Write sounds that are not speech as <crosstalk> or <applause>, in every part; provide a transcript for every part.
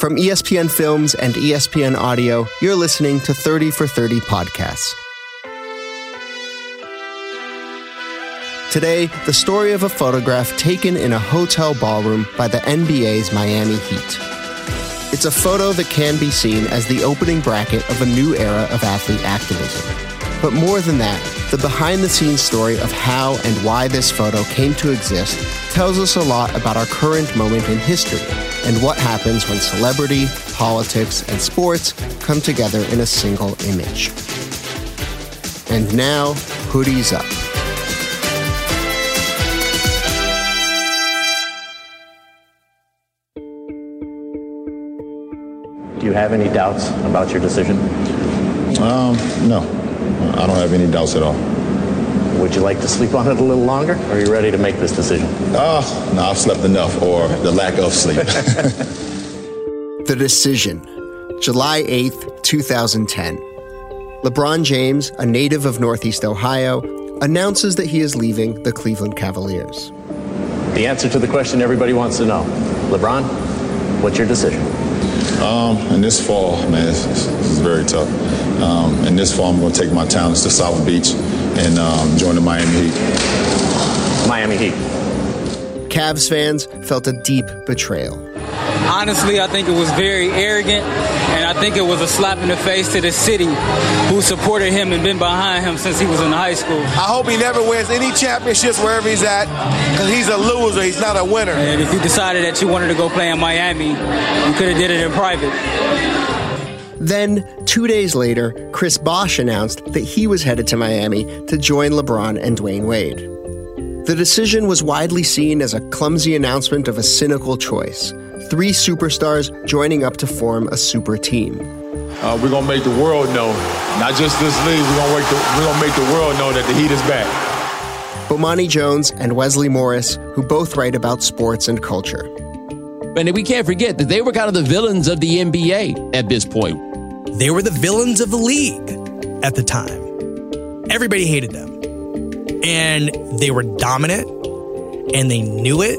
From ESPN Films and ESPN Audio, you're listening to 30 for 30 podcasts. Today, the story of a photograph taken in a hotel ballroom by the NBA's Miami Heat. It's a photo that can be seen as the opening bracket of a new era of athlete activism. But more than that, the behind the scenes story of how and why this photo came to exist tells us a lot about our current moment in history and what happens when celebrity, politics, and sports come together in a single image. And now, hoodies up. Do you have any doubts about your decision? Um, no, I don't have any doubts at all. Would you like to sleep on it a little longer? Or are you ready to make this decision? Uh, no, I've slept enough, or the lack of sleep. <laughs> <laughs> the decision, July 8th, 2010. LeBron James, a native of Northeast Ohio, announces that he is leaving the Cleveland Cavaliers. The answer to the question everybody wants to know LeBron, what's your decision? Um, and this fall, man, this, is very tough. Um, and this fall, I'm going to take my talents to South Beach and um, join the Miami Heat. Miami Heat. Cavs fans felt a deep betrayal. Honestly, I think it was very arrogant, and I think it was a slap in the face to the city who supported him and been behind him since he was in high school. I hope he never wins any championships wherever he's at, because he's a loser. He's not a winner. And if you decided that you wanted to go play in Miami, you could have did it in private. Then, two days later, Chris Bosh announced that he was headed to Miami to join LeBron and Dwyane Wade. The decision was widely seen as a clumsy announcement of a cynical choice three superstars joining up to form a super team. Uh, we're gonna make the world know, not just this league. We're gonna, we're gonna make the world know that the Heat is back. Bomani Jones and Wesley Morris, who both write about sports and culture. And we can't forget that they were kind of the villains of the NBA at this point. They were the villains of the league at the time. Everybody hated them. And they were dominant and they knew it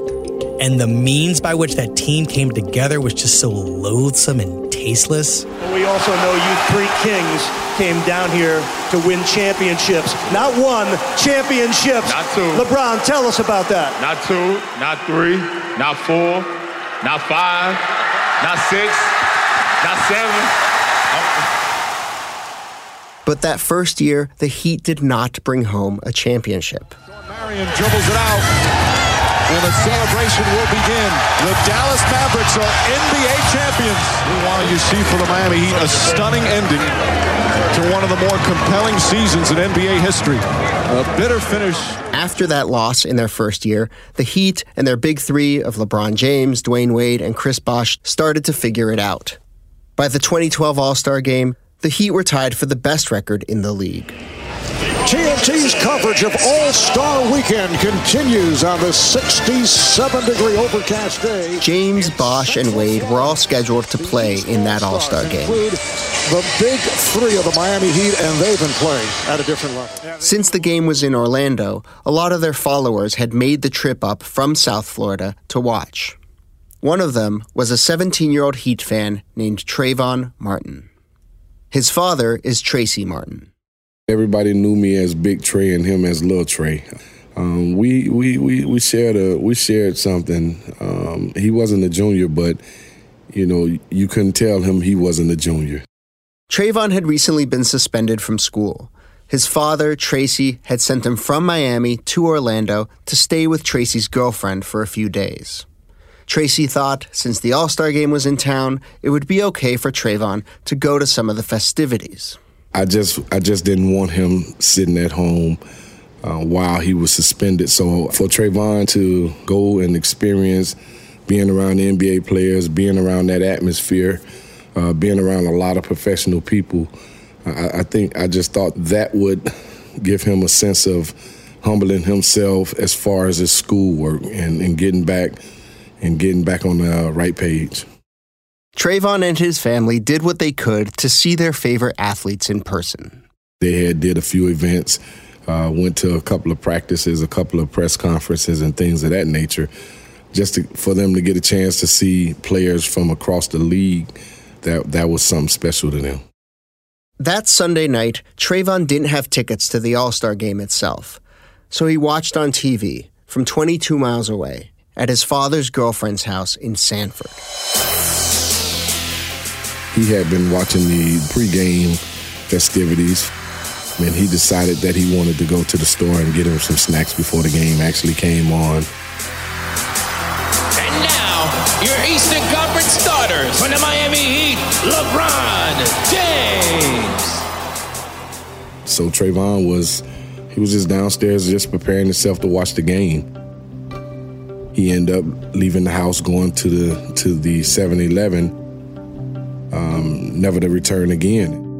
and the means by which that team came together was just so loathsome and tasteless. We also know you three kings came down here to win championships. Not one, championships. Not two. LeBron, tell us about that. Not two, not three, not four, not five, not six, not seven. But that first year, the Heat did not bring home a championship. Marion dribbles it out and the celebration will begin. The Dallas Mavericks are NBA champions. Meanwhile, you see for the Miami Heat a stunning ending to one of the more compelling seasons in NBA history. A bitter finish. After that loss in their first year, the Heat and their big three of LeBron James, Dwyane Wade, and Chris Bosh started to figure it out. By the 2012 All Star game, the Heat were tied for the best record in the league. TNT's coverage of All Star Weekend continues on the 67 degree overcast day. James, Bosh, and Wade were all scheduled to play in that All Star game. The big three of the Miami Heat, and they've been playing at a different level. Since the game was in Orlando, a lot of their followers had made the trip up from South Florida to watch. One of them was a 17 year old Heat fan named Trayvon Martin. His father is Tracy Martin. Everybody knew me as Big Trey and him as Little Trey. Um, we, we, we, we shared a we shared something. Um, he wasn't a junior, but you know you couldn't tell him he wasn't a junior. Trayvon had recently been suspended from school. His father, Tracy, had sent him from Miami to Orlando to stay with Tracy's girlfriend for a few days. Tracy thought, since the All Star game was in town, it would be okay for Trayvon to go to some of the festivities. I just I just didn't want him sitting at home uh, while he was suspended. So for Trayvon to go and experience being around the NBA players, being around that atmosphere, uh, being around a lot of professional people, I, I think I just thought that would <laughs> give him a sense of humbling himself as far as his schoolwork and, and getting back and getting back on the right page. Trayvon and his family did what they could to see their favorite athletes in person. They had did a few events, uh, went to a couple of practices, a couple of press conferences, and things of that nature. just to, for them to get a chance to see players from across the league, that that was something special to them. That Sunday night, Trayvon didn't have tickets to the All Star game itself, so he watched on TV from 22 miles away at his father's girlfriend's house in Sanford. He had been watching the pregame festivities, and he decided that he wanted to go to the store and get him some snacks before the game actually came on. And now, your Eastern Conference starters from the Miami Heat, LeBron James. So Trayvon was he was just downstairs just preparing himself to watch the game. He ended up leaving the house, going to the to the 7-Eleven, um, never to return again.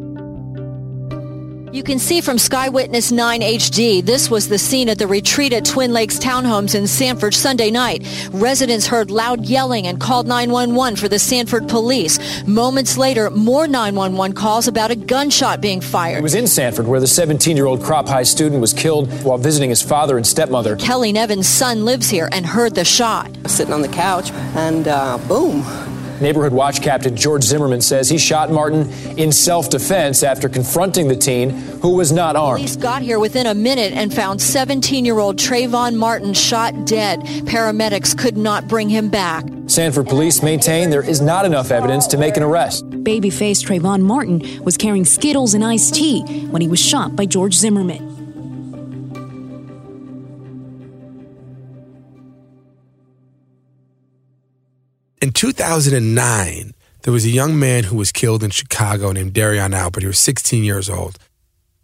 You can see from Sky Witness 9 HD, this was the scene at the retreat at Twin Lakes Townhomes in Sanford Sunday night. Residents heard loud yelling and called 911 for the Sanford police. Moments later, more 911 calls about a gunshot being fired. It was in Sanford where the 17-year-old Krop High student was killed while visiting his father and stepmother. Kelly Nevin's son lives here and heard the shot. Sitting on the couch and uh, boom. Neighborhood Watch Captain George Zimmerman says he shot Martin in self defense after confronting the teen who was not armed. Police got here within a minute and found 17 year old Trayvon Martin shot dead. Paramedics could not bring him back. Sanford police maintain there is not enough evidence to make an arrest. Babyface Trayvon Martin was carrying Skittles and iced tea when he was shot by George Zimmerman. In 2009, there was a young man who was killed in Chicago named Derrion Albert. He was 16 years old.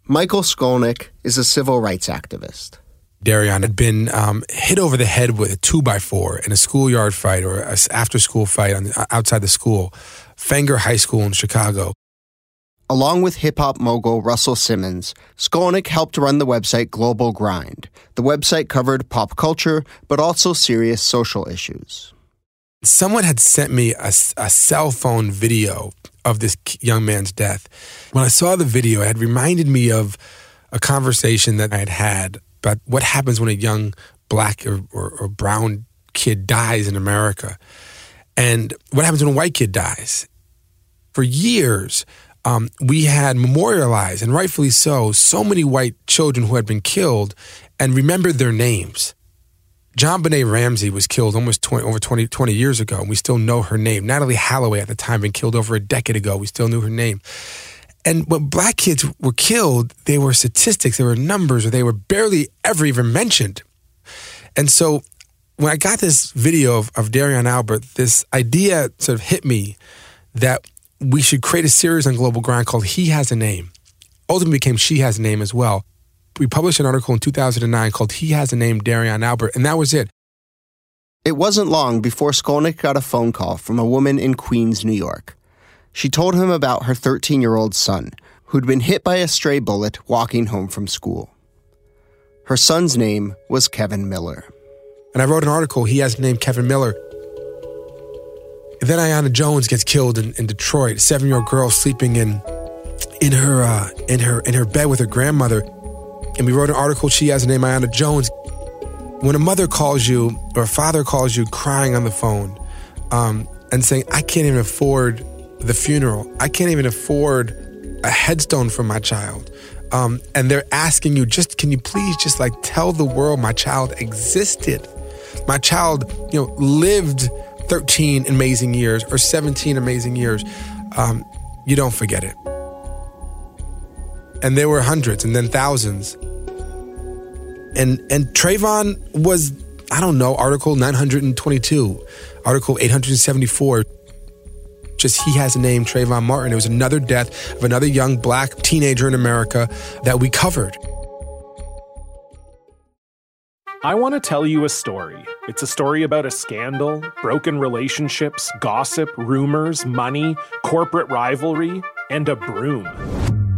Michael Skolnick is a civil rights activist. Derrion had been um, hit over the head with a two by four in a schoolyard fight or an after school fight on, outside the school, Fenger High School in Chicago. Along with hip hop mogul Russell Simmons, Skolnick helped run the website Global Grind. The website covered pop culture, but also serious social issues. Someone had sent me a, a, cell phone video of this young man's death. When I saw the video, it had reminded me of a conversation that I had had about what happens when a young black or, or, or brown kid dies in America and what happens when a white kid dies. For years, um, we had memorialized, and rightfully so, so many white children who had been killed and remembered their names. JonBenét Ramsey was killed almost 20, over 20, 20 years ago, and we still know her name. Natalee Holloway at the time been killed over a decade ago. We still knew her name. And when black kids were killed, they were statistics, they were numbers, or they were barely ever even mentioned. And so when I got this video of, of Derrion Albert, this idea sort of hit me that we should create a series on Global Grind called He Has a Name. Ultimately became She Has a Name as well we published an article in 2009 called He Has a Name, Derrion Albert, and that was it. It wasn't long before Skolnick got a phone call from a woman in Queens, New York. She told him about her 13 year old son, who'd been hit by a stray bullet walking home from school. Her son's name was Kevin Miller. And I wrote an article, He Has a Name, Kevin Miller. And then Aiyana Jones gets killed in, in Detroit, a seven year old girl sleeping in in her uh, in her in her bed with her grandmother and we wrote an article. She has a name, Aiyana Jones. When a mother calls you or a father calls you crying on the phone um, and saying, I can't even afford the funeral, I can't even afford a headstone for my child. Um, and they're asking you, just can you please just like tell the world my child existed? My child, you know, lived 13 amazing years or 17 amazing years. Um, you don't forget it. And there were hundreds and then thousands and and Trayvon was I don't know Article 922, Article 874. Just he has a name, Trayvon Martin. It was another death of another young black teenager in America that we covered. I want to tell you a story. It's a story about a scandal, broken relationships, gossip, rumors, money, corporate rivalry, and a broom.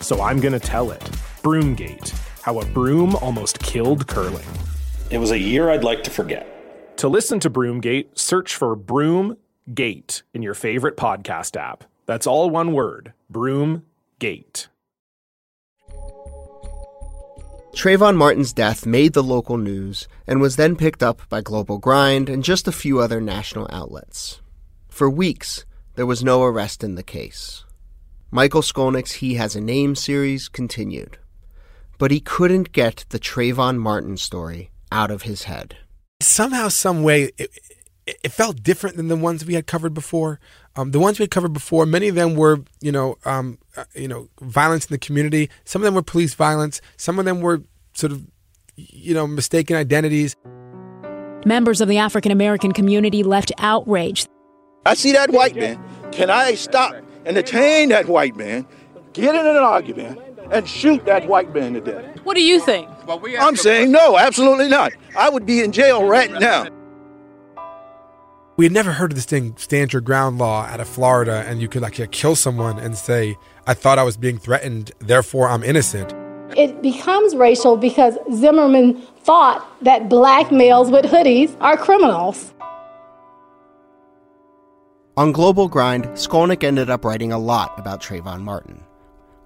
so I'm going to tell it. Broomgate How a Broom Almost Killed Curling. It was a year I'd like to forget. To listen to Broomgate, search for Broomgate in your favorite podcast app. That's all one word Broomgate. Trayvon Martin's death made the local news and was then picked up by Global Grind and just a few other national outlets. For weeks, there was no arrest in the case. Michael Skolnick's He Has a Name series continued. But he couldn't get the Trayvon Martin story out of his head. Somehow, some way, it, it felt different than the ones we had covered before. Um, the ones we had covered before, many of them were, you know, um, uh, you know, violence in the community. Some of them were police violence. Some of them were sort of, you know, mistaken identities. Members of the African American community left outraged. I see that white man. Can I stop and detain that white man, get in an argument, and shoot that white man to death? What do you think? I'm saying no, absolutely not. I would be in jail right now. We had never heard of this thing, stand your ground law out of Florida, and you could like kill someone and say, I thought I was being threatened, therefore I'm innocent. It becomes racial because Zimmerman thought that black males with hoodies are criminals. On Global Grind, Skolnick ended up writing a lot about Trayvon Martin.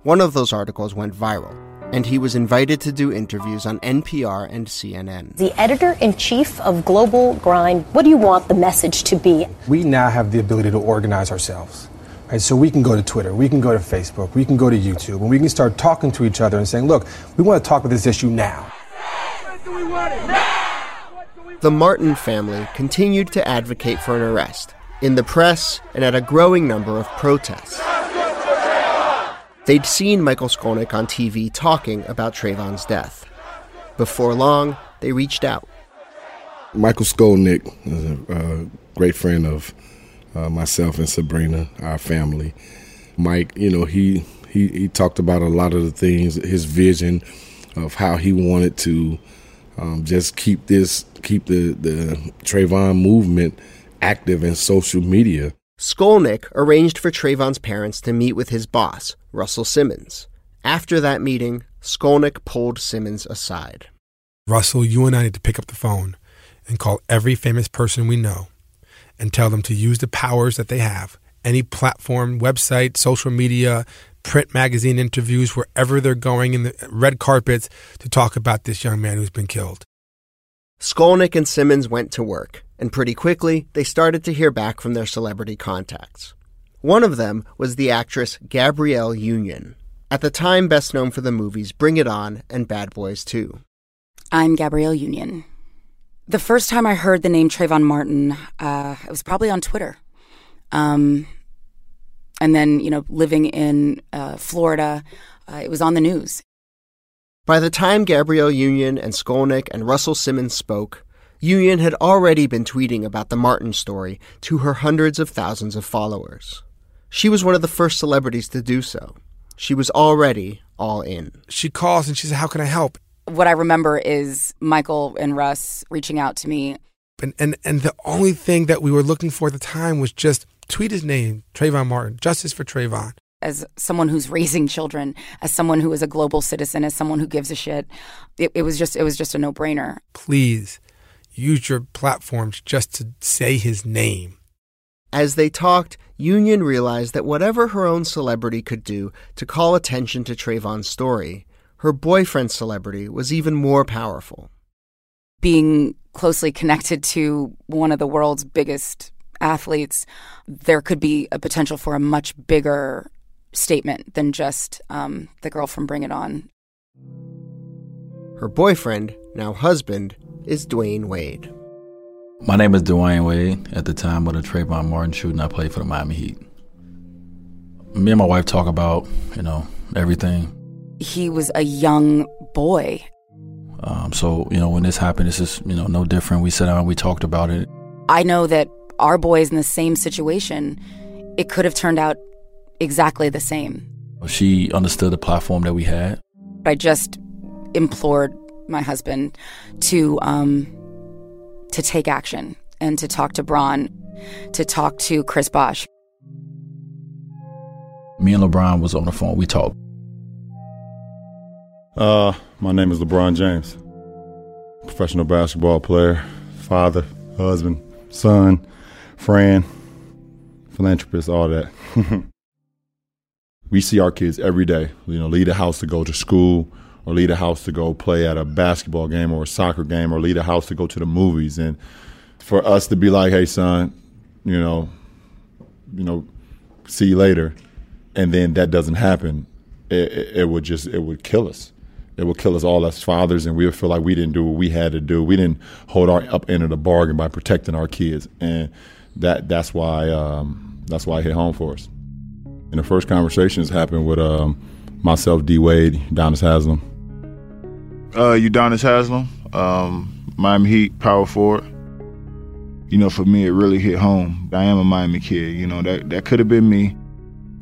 One of those articles went viral, and he was invited to do interviews on NPR and CNN. The editor in chief of Global Grind, what do you want the message to be? We now have the ability to organize ourselves. Right, so we can go to Twitter, we can go to Facebook, we can go to YouTube, and we can start talking to each other and saying, look, we want to talk about this issue now. The Martin family continued to advocate for an arrest, in the press, and at a growing number of protests. They'd seen Michael Skolnick on TV talking about Trayvon's death. Before long, they reached out. Michael Skolnick is a, great friend of uh, myself and Sabrina, our family. Mike, you know, he, he he talked about a lot of the things, his vision of how he wanted to um, just keep this, keep the the Trayvon movement active in social media. Skolnick arranged for Trayvon's parents to meet with his boss, Russell Simmons. After that meeting, Skolnick pulled Simmons aside. Russell, you and I need to pick up the phone and call every famous person we know and tell them to use the powers that they have any platform, website, social media, print magazine interviews, wherever they're going in the red carpets to talk about this young man who's been killed. Skolnick and Simmons went to work, and pretty quickly they started to hear back from their celebrity contacts. One of them was the actress Gabrielle Union, at the time best known for the movies Bring It On and Bad Boys 2. I'm Gabrielle Union. The first time I heard the name Trayvon Martin, uh, it was probably on Twitter. Um, and then, you know, living in uh, Florida, uh, it was on the news. By the time Gabrielle Union and Skolnick and Russell Simmons spoke, Union had already been tweeting about the Martin story to her hundreds of thousands of followers. She was one of the first celebrities to do so. She was already all in. She calls and she says, How can I help? What I remember is Michael and Russ reaching out to me. And, and, and the only thing that we were looking for at the time was just tweet his name, Trayvon Martin, justice for Trayvon. As someone who's raising children, as someone who is a global citizen, as someone who gives a shit, it, it was just it was just a no brainer. Please use your platforms just to say his name. As they talked, Union realized that whatever her own celebrity could do to call attention to Trayvon's story, her boyfriend's celebrity was even more powerful. Being closely connected to one of the world's biggest athletes, there could be a potential for a much bigger statement than just um, the girl from Bring It On. Her boyfriend, now husband, is Dwyane Wade. My name is Dwyane Wade. At the time of the Trayvon Martin shooting, I played for the Miami Heat. Me and my wife talk about, you know, everything. he was a young boy. Um, so, you know, when this happened, it's just, you know, no different. We sat down, we talked about it. I know that our boys in the same situation, it could have turned out exactly the same. She understood the platform that we had. I just implored my husband to um, to take action and to talk to Bron, to talk to Chris Bosh. Me and LeBron was on the phone. We talked. Uh, my name is LeBron James. Professional basketball player, father, husband, son, friend, philanthropist, all that. <laughs> we see our kids every day, you know, leave the house to go to school or leave the house to go play at a basketball game or a soccer game or leave the house to go to the movies. And for us to be like, hey, son, you know, you know, see you later, and then that doesn't happen, it, it, it would just, it would kill us it would kill us all as fathers, and we would feel like we didn't do what we had to do. We didn't hold our up end of the bargain by protecting our kids, and that that's why um, that's why it hit home for us. And the first conversations happened with um, myself, D Wade, Udonis Haslem. Uh, Udonis Haslem, um, Miami Heat power forward. You know, for me, it really hit home. I am a Miami kid. You know that that could have been me.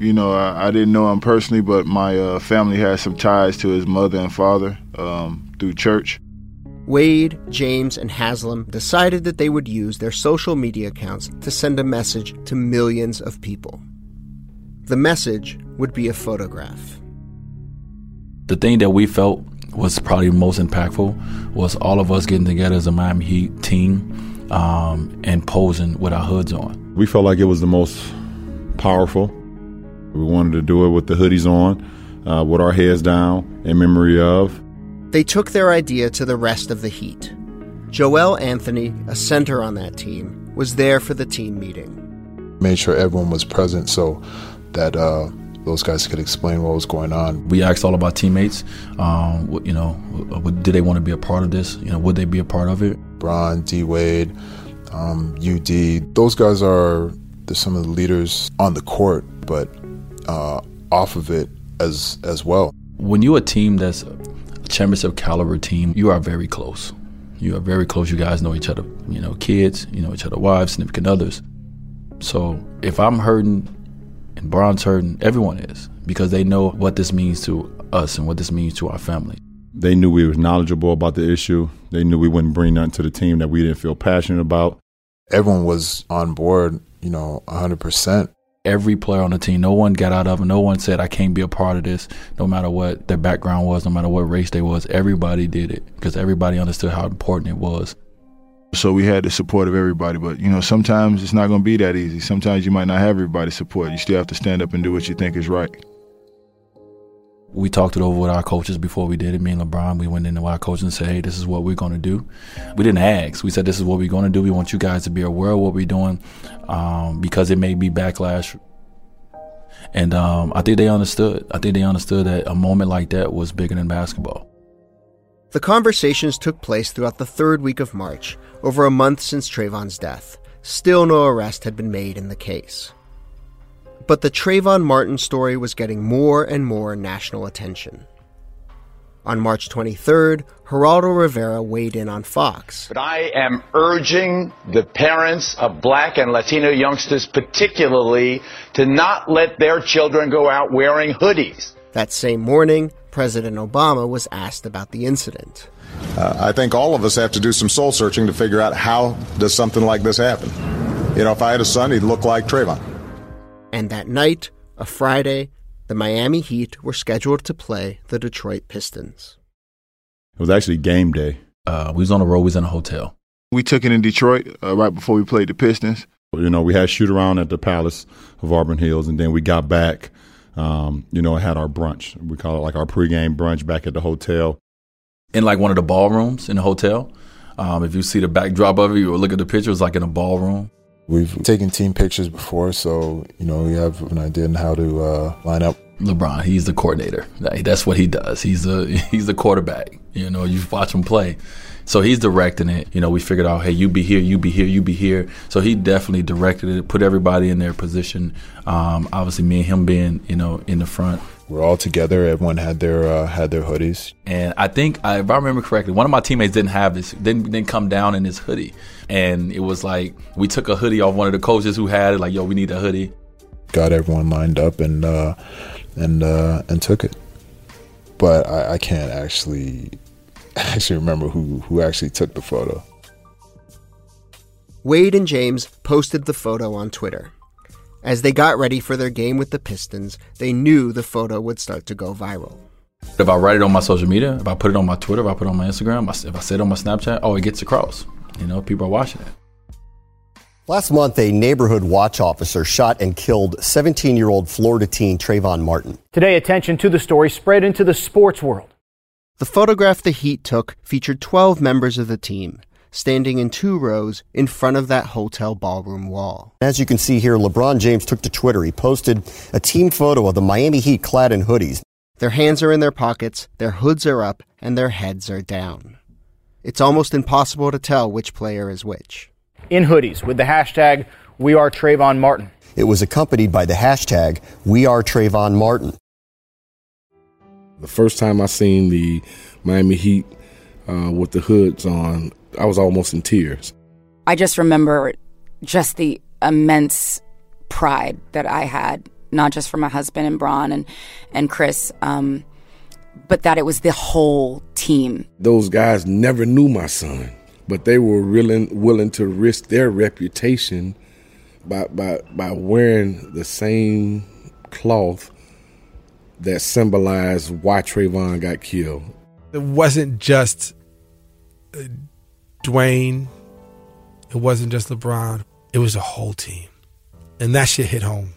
You know, I, I, didn't know him personally, but my uh, family has some ties to his mother and father um, through church. Wade, James, and Haslem decided that they would use their social media accounts to send a message to millions of people. The message would be a photograph. The thing that we felt was probably most impactful was all of us getting together as a Miami Heat team um, and posing with our hoods on. We felt like it was the most powerful we wanted to do it with the hoodies on, uh, with our heads down, in memory of. They took their idea to the rest of the Heat. Joel Anthony, a center on that team, was there for the team meeting. Made sure everyone was present so that uh, those guys could explain what was going on. We asked all of our teammates, um, you know, did they want to be a part of this? You know, would they be a part of it? Bron, D Wade, um, UD, those guys are some of the leaders on the court, but uh, off of it as as well. When you're a team that's a championship caliber team, you are very close. You are very close. You guys know each other. You know, kids. You know each other, wives, significant others. So if I'm hurting and Bron's hurting, everyone is because they know what this means to us and what this means to our family. They knew we were knowledgeable about the issue. They knew we wouldn't bring nothing to the team that we didn't feel passionate about. Everyone was on board, you know, 100% every player on the team. No one got out of it. No one said I can't be a part of this, no matter what their background was, no matter what race they was. Everybody did it because everybody understood how important it was. So we had the support of everybody, but you know sometimes it's not going to be that easy. Sometimes you might not have everybody's support. You still have to stand up and do what you think is right we talked it over with our coaches before we did it. Me and LeBron, we went into our coaches and said, "Hey, this is what we're going to do." We didn't ask. We said, "This is what we're going to do. We want you guys to be aware of what we're doing, um, because it may be backlash." And um, I think they understood. I think they understood that a moment like that was bigger than basketball. The conversations took place throughout the third week of March, over a month since Trayvon's death. Still, no arrest had been made in the case. But the Trayvon Martin story was getting more and more national attention. On March 23rd, Geraldo Rivera weighed in on Fox. But I am urging the parents of black and Latino youngsters, particularly, to not let their children go out wearing hoodies. That same morning, President Obama was asked about the incident. Uh, I think all of us have to do some soul searching to figure out how does something like this happen. You know, if I had a son, he'd look like Trayvon. And that night, a Friday, the Miami Heat were scheduled to play the Detroit Pistons. It was actually game day. Uh, we was on the road. We was in a hotel. We took it in Detroit uh, right before we played the Pistons. You know, we had shoot around at the Palace of Auburn Hills, and then we got back. Um, you know, had our brunch. We call it like our pregame brunch back at the hotel. In like one of the ballrooms in the hotel. Um, if you see the backdrop of it, you look at the picture. It's like in a ballroom. We've taken team pictures before, so you know we have an idea on how to uh, line up. LeBron, he's the coordinator. That's what he does. He's the <laughs> he's the quarterback. You know, you watch him play. So he's directing it. You know, we figured out, hey, you be here, you be here, you be here. So he definitely directed it, put everybody in their position. Um, obviously, me and him being, you know, in the front. We're all together. Everyone had their uh, had their hoodies. And I think, if I remember correctly, one of my teammates didn't have this, didn't, didn't come down in his hoodie. And it was like, we took a hoodie off one of the coaches who had it, like, yo, we need a hoodie. Got everyone lined up and uh, and uh, and took it. But I, I can't actually <laughs> actually remember who who actually took the photo. Wade and James posted the photo on Twitter. As they got ready for their game with the Pistons, they knew the photo would start to go viral. If I write it on my social media, if I put it on my Twitter, if I put it on my Instagram, if I say it on my Snapchat, oh, it gets across. You know, people are watching it. Last month, a neighborhood watch officer shot and killed 17 year old Florida teen Trayvon Martin. Today, attention to the story spread into the sports world. The photograph the Heat took featured 12 members of the team, standing in two rows in front of that hotel ballroom wall. As you can see here, LeBron James took to Twitter. He posted a team photo of the Miami Heat clad in hoodies. Their hands are in their pockets, their hoods are up, and their heads are down. It's almost impossible to tell which player is which. In hoodies with the hashtag We Are Trayvon Martin. It was accompanied by the hashtag We Are Trayvon Martin. The first time I seen the Miami Heat uh, with the hoods on, I was almost in tears. I just remember just the immense pride that I had, not just for my husband and Bron and and Chris, um, but that it was the whole team. Those guys never knew my son, but they were willing willing to risk their reputation by by by wearing the same cloth that symbolized why Trayvon got killed. It wasn't just uh, Dwyane. It wasn't just LeBron. It was the whole team, and that shit hit home.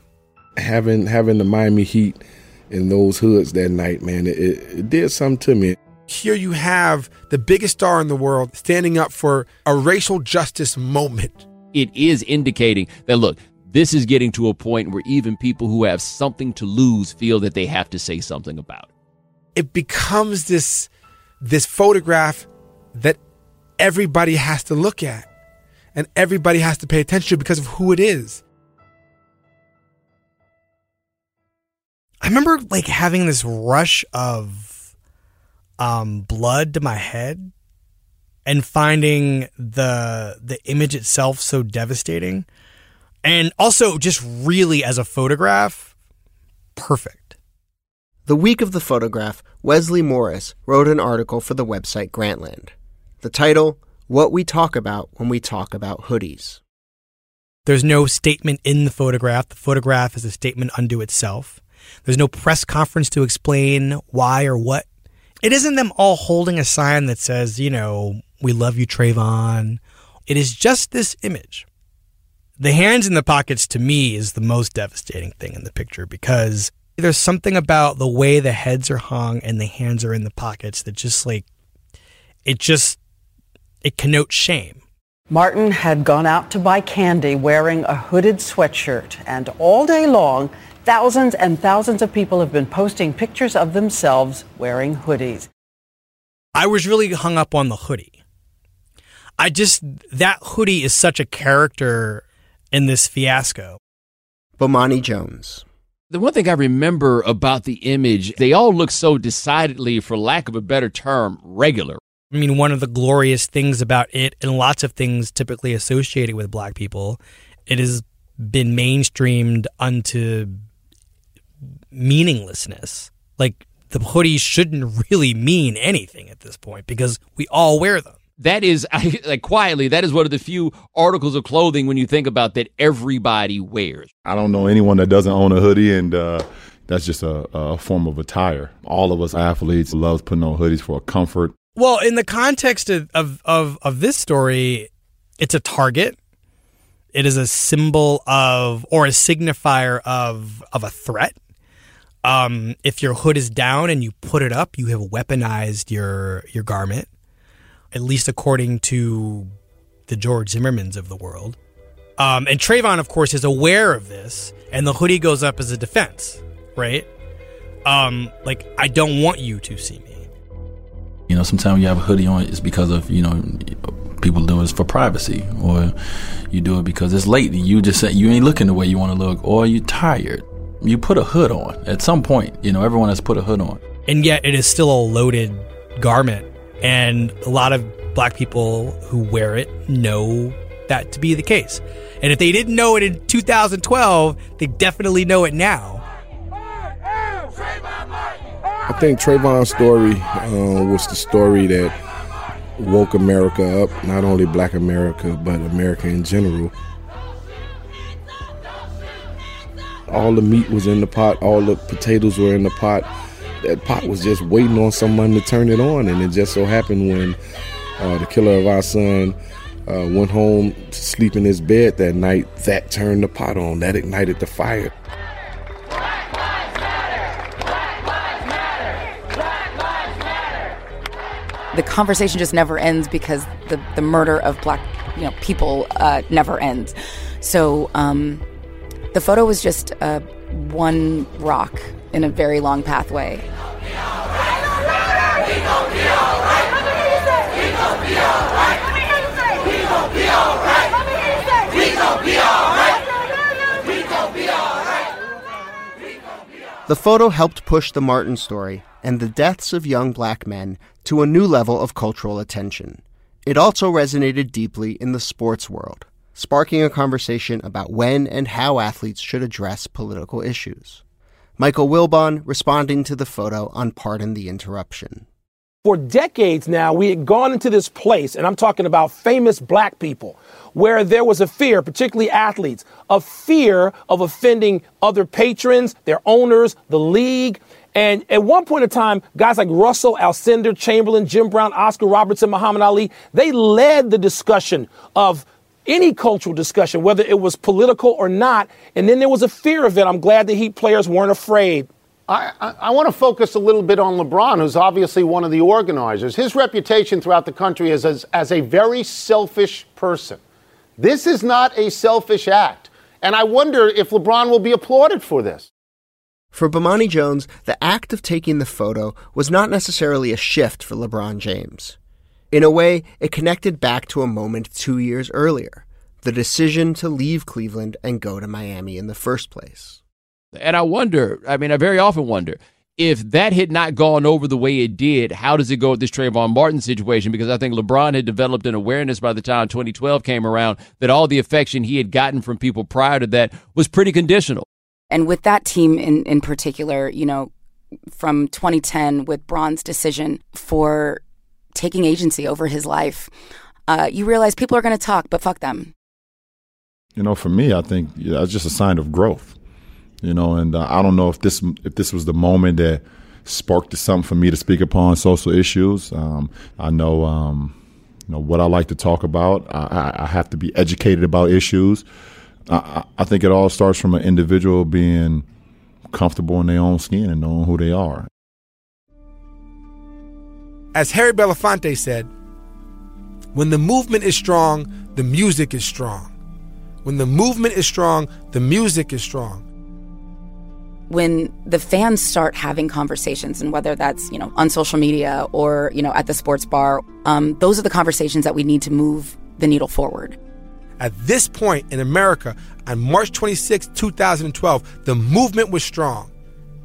Having having the Miami Heat in those hoods that night, man, it, it did something to me. Here you have the biggest star in the world standing up for a racial justice moment. It is indicating that look, this is getting to a point where even people who have something to lose feel that they have to say something about it. It becomes this this photograph that everybody has to look at and everybody has to pay attention to because of who it is. I remember like having this rush of um, blood to my head and finding the the image itself so devastating and also just really as a photograph perfect. The week of the photograph wesley morris wrote an article for the website grantland. The title what we talk about when we talk about hoodies. There's no statement in the photograph. The photograph is a statement unto itself. There's no press conference to explain why or what. It isn't them all holding a sign that says you know we love you, Trayvon. It is just this image. The hands in the pockets to me is the most devastating thing in the picture because there's something about the way the heads are hung and the hands are in the pockets that just like, it just, it connotes shame. Martin had gone out to buy candy wearing a hooded sweatshirt, and all day long, thousands and thousands of people have been posting pictures of themselves wearing hoodies. I was really hung up on the hoodie. I just that hoodie is such a character in this fiasco. Bomani Jones. The one thing I remember about the image, they all look so decidedly, for lack of a better term, regular. I mean, one of the glorious things about it, and lots of things typically associated with black people, it has been mainstreamed unto meaninglessness. Like, the hoodies shouldn't really mean anything at this point because we all wear them that is <laughs> I, like quietly that is one of the few articles of clothing when you think about that everybody wears. I don't know anyone that doesn't own a hoodie and uh, that's just a, a, form of attire. All of us athletes love putting on hoodies for comfort. Well in the context of, of, of, of this story it's a target. It is a symbol of or a signifier of of a threat. Um, if your hood is down and you put it up you have weaponized your your garment at least according to the George Zimmermans of the world. Um, and Trayvon, of course, is aware of this, and the hoodie goes up as a defense, right? Um, like, I don't want you to see me. You know, sometimes you have a hoodie on, it's because of, you know, people do it for privacy, or you do it because it's late and you just say you ain't looking the way you want to look, or you're tired. you put a hood on at some point. You know, everyone has put a hood on. And yet it is still a loaded garment. And a lot of black people who wear it know that to be the case. And if they didn't know it in 2012, they definitely know it now. I think Trayvon's story uh, was the story that woke America up, not only black America, but America in general. All the meat was in the pot, all the potatoes were in the pot. That pot was just waiting on someone to turn it on, and it just so happened when uh, the killer of our son uh, went home to sleep in his bed that night, that turned the pot on, that ignited the fire. the conversation just never ends because the, the murder of black you know people uh, never ends. So um, the photo was just uh, one rock in a very long pathway. The photo helped push the Martin story and the deaths of young black men to a new level of cultural attention. It also resonated deeply in the sports world, sparking a conversation about when and how athletes should address political issues. Michael Wilbon responding to the photo on Pardon the Interruption. For decades now, we had gone into this place, and I'm talking about famous black people, where there was a fear, particularly athletes, a fear of offending other patrons, their owners, the league. And at one point in time, guys like Russell, Alcindor, Chamberlain, Jim Brown, Oscar Robertson, Muhammad Ali, they led the discussion of any cultural discussion, whether it was political or not. And then there was a fear of it. I'm glad the Heat players weren't afraid. I, I, I want to focus a little bit on LeBron, who's obviously one of the organizers. His reputation throughout the country is as, as a very selfish person. This is not a selfish act. And I wonder if LeBron will be applauded for this. For Bomani Jones, the act of taking the photo was not necessarily a shift for LeBron James. In a way, it connected back to a moment two years earlier the decision to leave Cleveland and go to Miami in the first place. And I wonder, I mean, I very often wonder, if that had not gone over the way it did, how does it go with this Trayvon Martin situation? Because I think LeBron had developed an awareness by the time 2012 came around that all the affection he had gotten from people prior to that was pretty conditional. And with that team in, in particular, you know, from 2010 with Bron's decision for taking agency over his life, uh, you realize people are going to talk, but fuck them. You know, for me, I think yeah, it's just a sign of growth. You know, and uh, I don't know if this if this was the moment that sparked something for me to speak upon social issues. Um, I know, um, you know, what I like to talk about. I, I have to be educated about issues. I, I think it all starts from an individual being comfortable in their own skin and knowing who they are. As Harry Belafonte said, when the movement is strong, the music is strong. When the movement is strong, the music is strong. When the fans start having conversations, and whether that's you know on social media or you know at the sports bar, um, those are the conversations that we need to move the needle forward. At this point in America, on March 26, 2012, the movement was strong.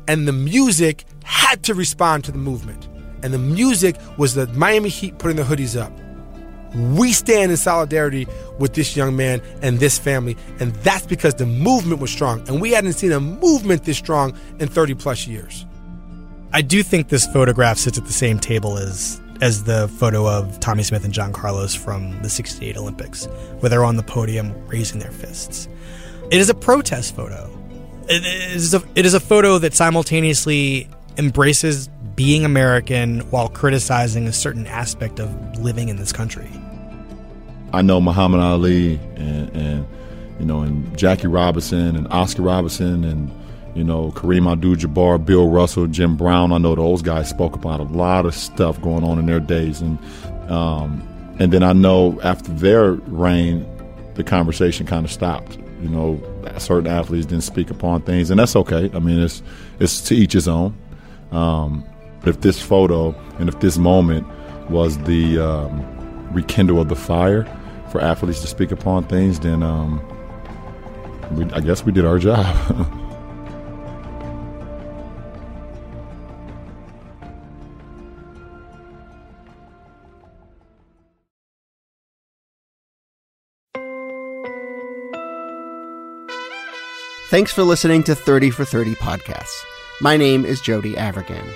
And the music had to respond to the movement. And the music was the Miami Heat putting the hoodies up. We stand in solidarity with this young man and this family. And that's because the movement was strong. And we hadn't seen a movement this strong in 30 plus years. I do think this photograph sits at the same table as as the photo of Tommie Smith and John Carlos from the 68 Olympics, where they're on the podium raising their fists. It is a protest photo. It is a, it is a photo that simultaneously embraces being American while criticizing a certain aspect of living in this country. I know Muhammad Ali and, and you know, and Jackie Robinson and Oscar Robinson and you know, Kareem Abdul-Jabbar, Bill Russell, Jim Brown. I know those guys spoke about a lot of stuff going on in their days, and um, and then I know after their reign, the conversation kind of stopped. You know, certain athletes didn't speak upon things, and that's okay. I mean, it's it's to each his own. Um, if this photo and if this moment was the um, rekindle of the fire for athletes to speak upon things, then um, we, I guess we did our job. <laughs> Thanks for listening to 30 for 30 podcasts. My name is Jody Avirgan.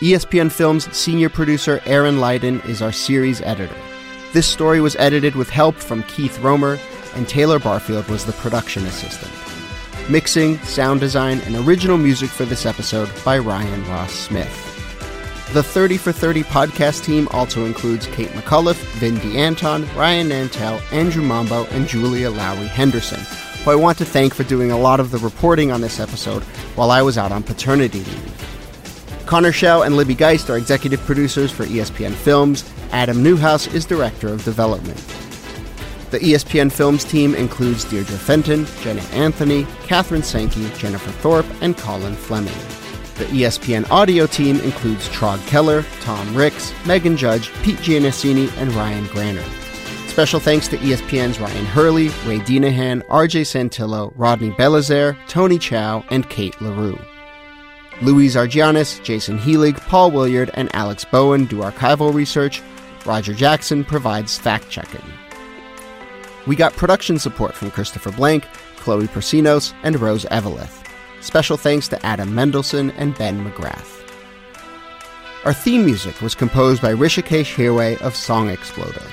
ESPN Films senior producer Erin Leyden is our series editor. This story was edited with help from Keith Romer, and Taylor Barfield was the production assistant. Mixing, sound design, and original music for this episode by Ryan Ross Smith. The 30 for 30 podcast team also includes Kate McCullough, Vin DeAnton, Ryan Nantel, Andrew Mambo, and Julia Lowry Henderson, who I want to thank for doing a lot of the reporting on this episode while I was out on paternity leave. Connor Schell and Libby Geist are executive producers for ESPN Films. Adam Newhouse is director of development. The ESPN Films team includes Deirdre Fenton, Jenna Anthony, Catherine Sankey, Jennifer Thorpe, and Colin Fleming. The ESPN audio team includes Trog Keller, Tom Ricks, Megan Judge, Pete Giannassini, and Ryan Granner. Special thanks to ESPN's Ryan Hurley, Ray Dinahan, RJ Santillo, Rodney Belizaire, Tony Chow, and Kate LaRue. Louise Argianis, Jason Healig, Paul Williard, and Alex Bowen do archival research. Roger Jackson provides fact checking. We got production support from Christopher Blank, Chloe Persinos, and Rose Eveleth. Special thanks to Adam Mendelson and Ben McGrath. Our theme music was composed by Hrishikesh Hirway of Song Exploder.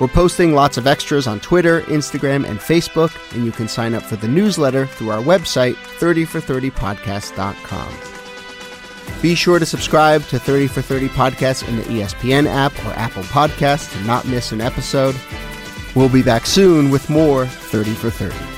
We're posting lots of extras on Twitter, Instagram, and Facebook, and you can sign up for the newsletter through our website, 30for30podcast.com. Be sure to subscribe to 30 for 30 Podcasts in the ESPN app or Apple Podcasts to not miss an episode. We'll be back soon with more 30 for 30.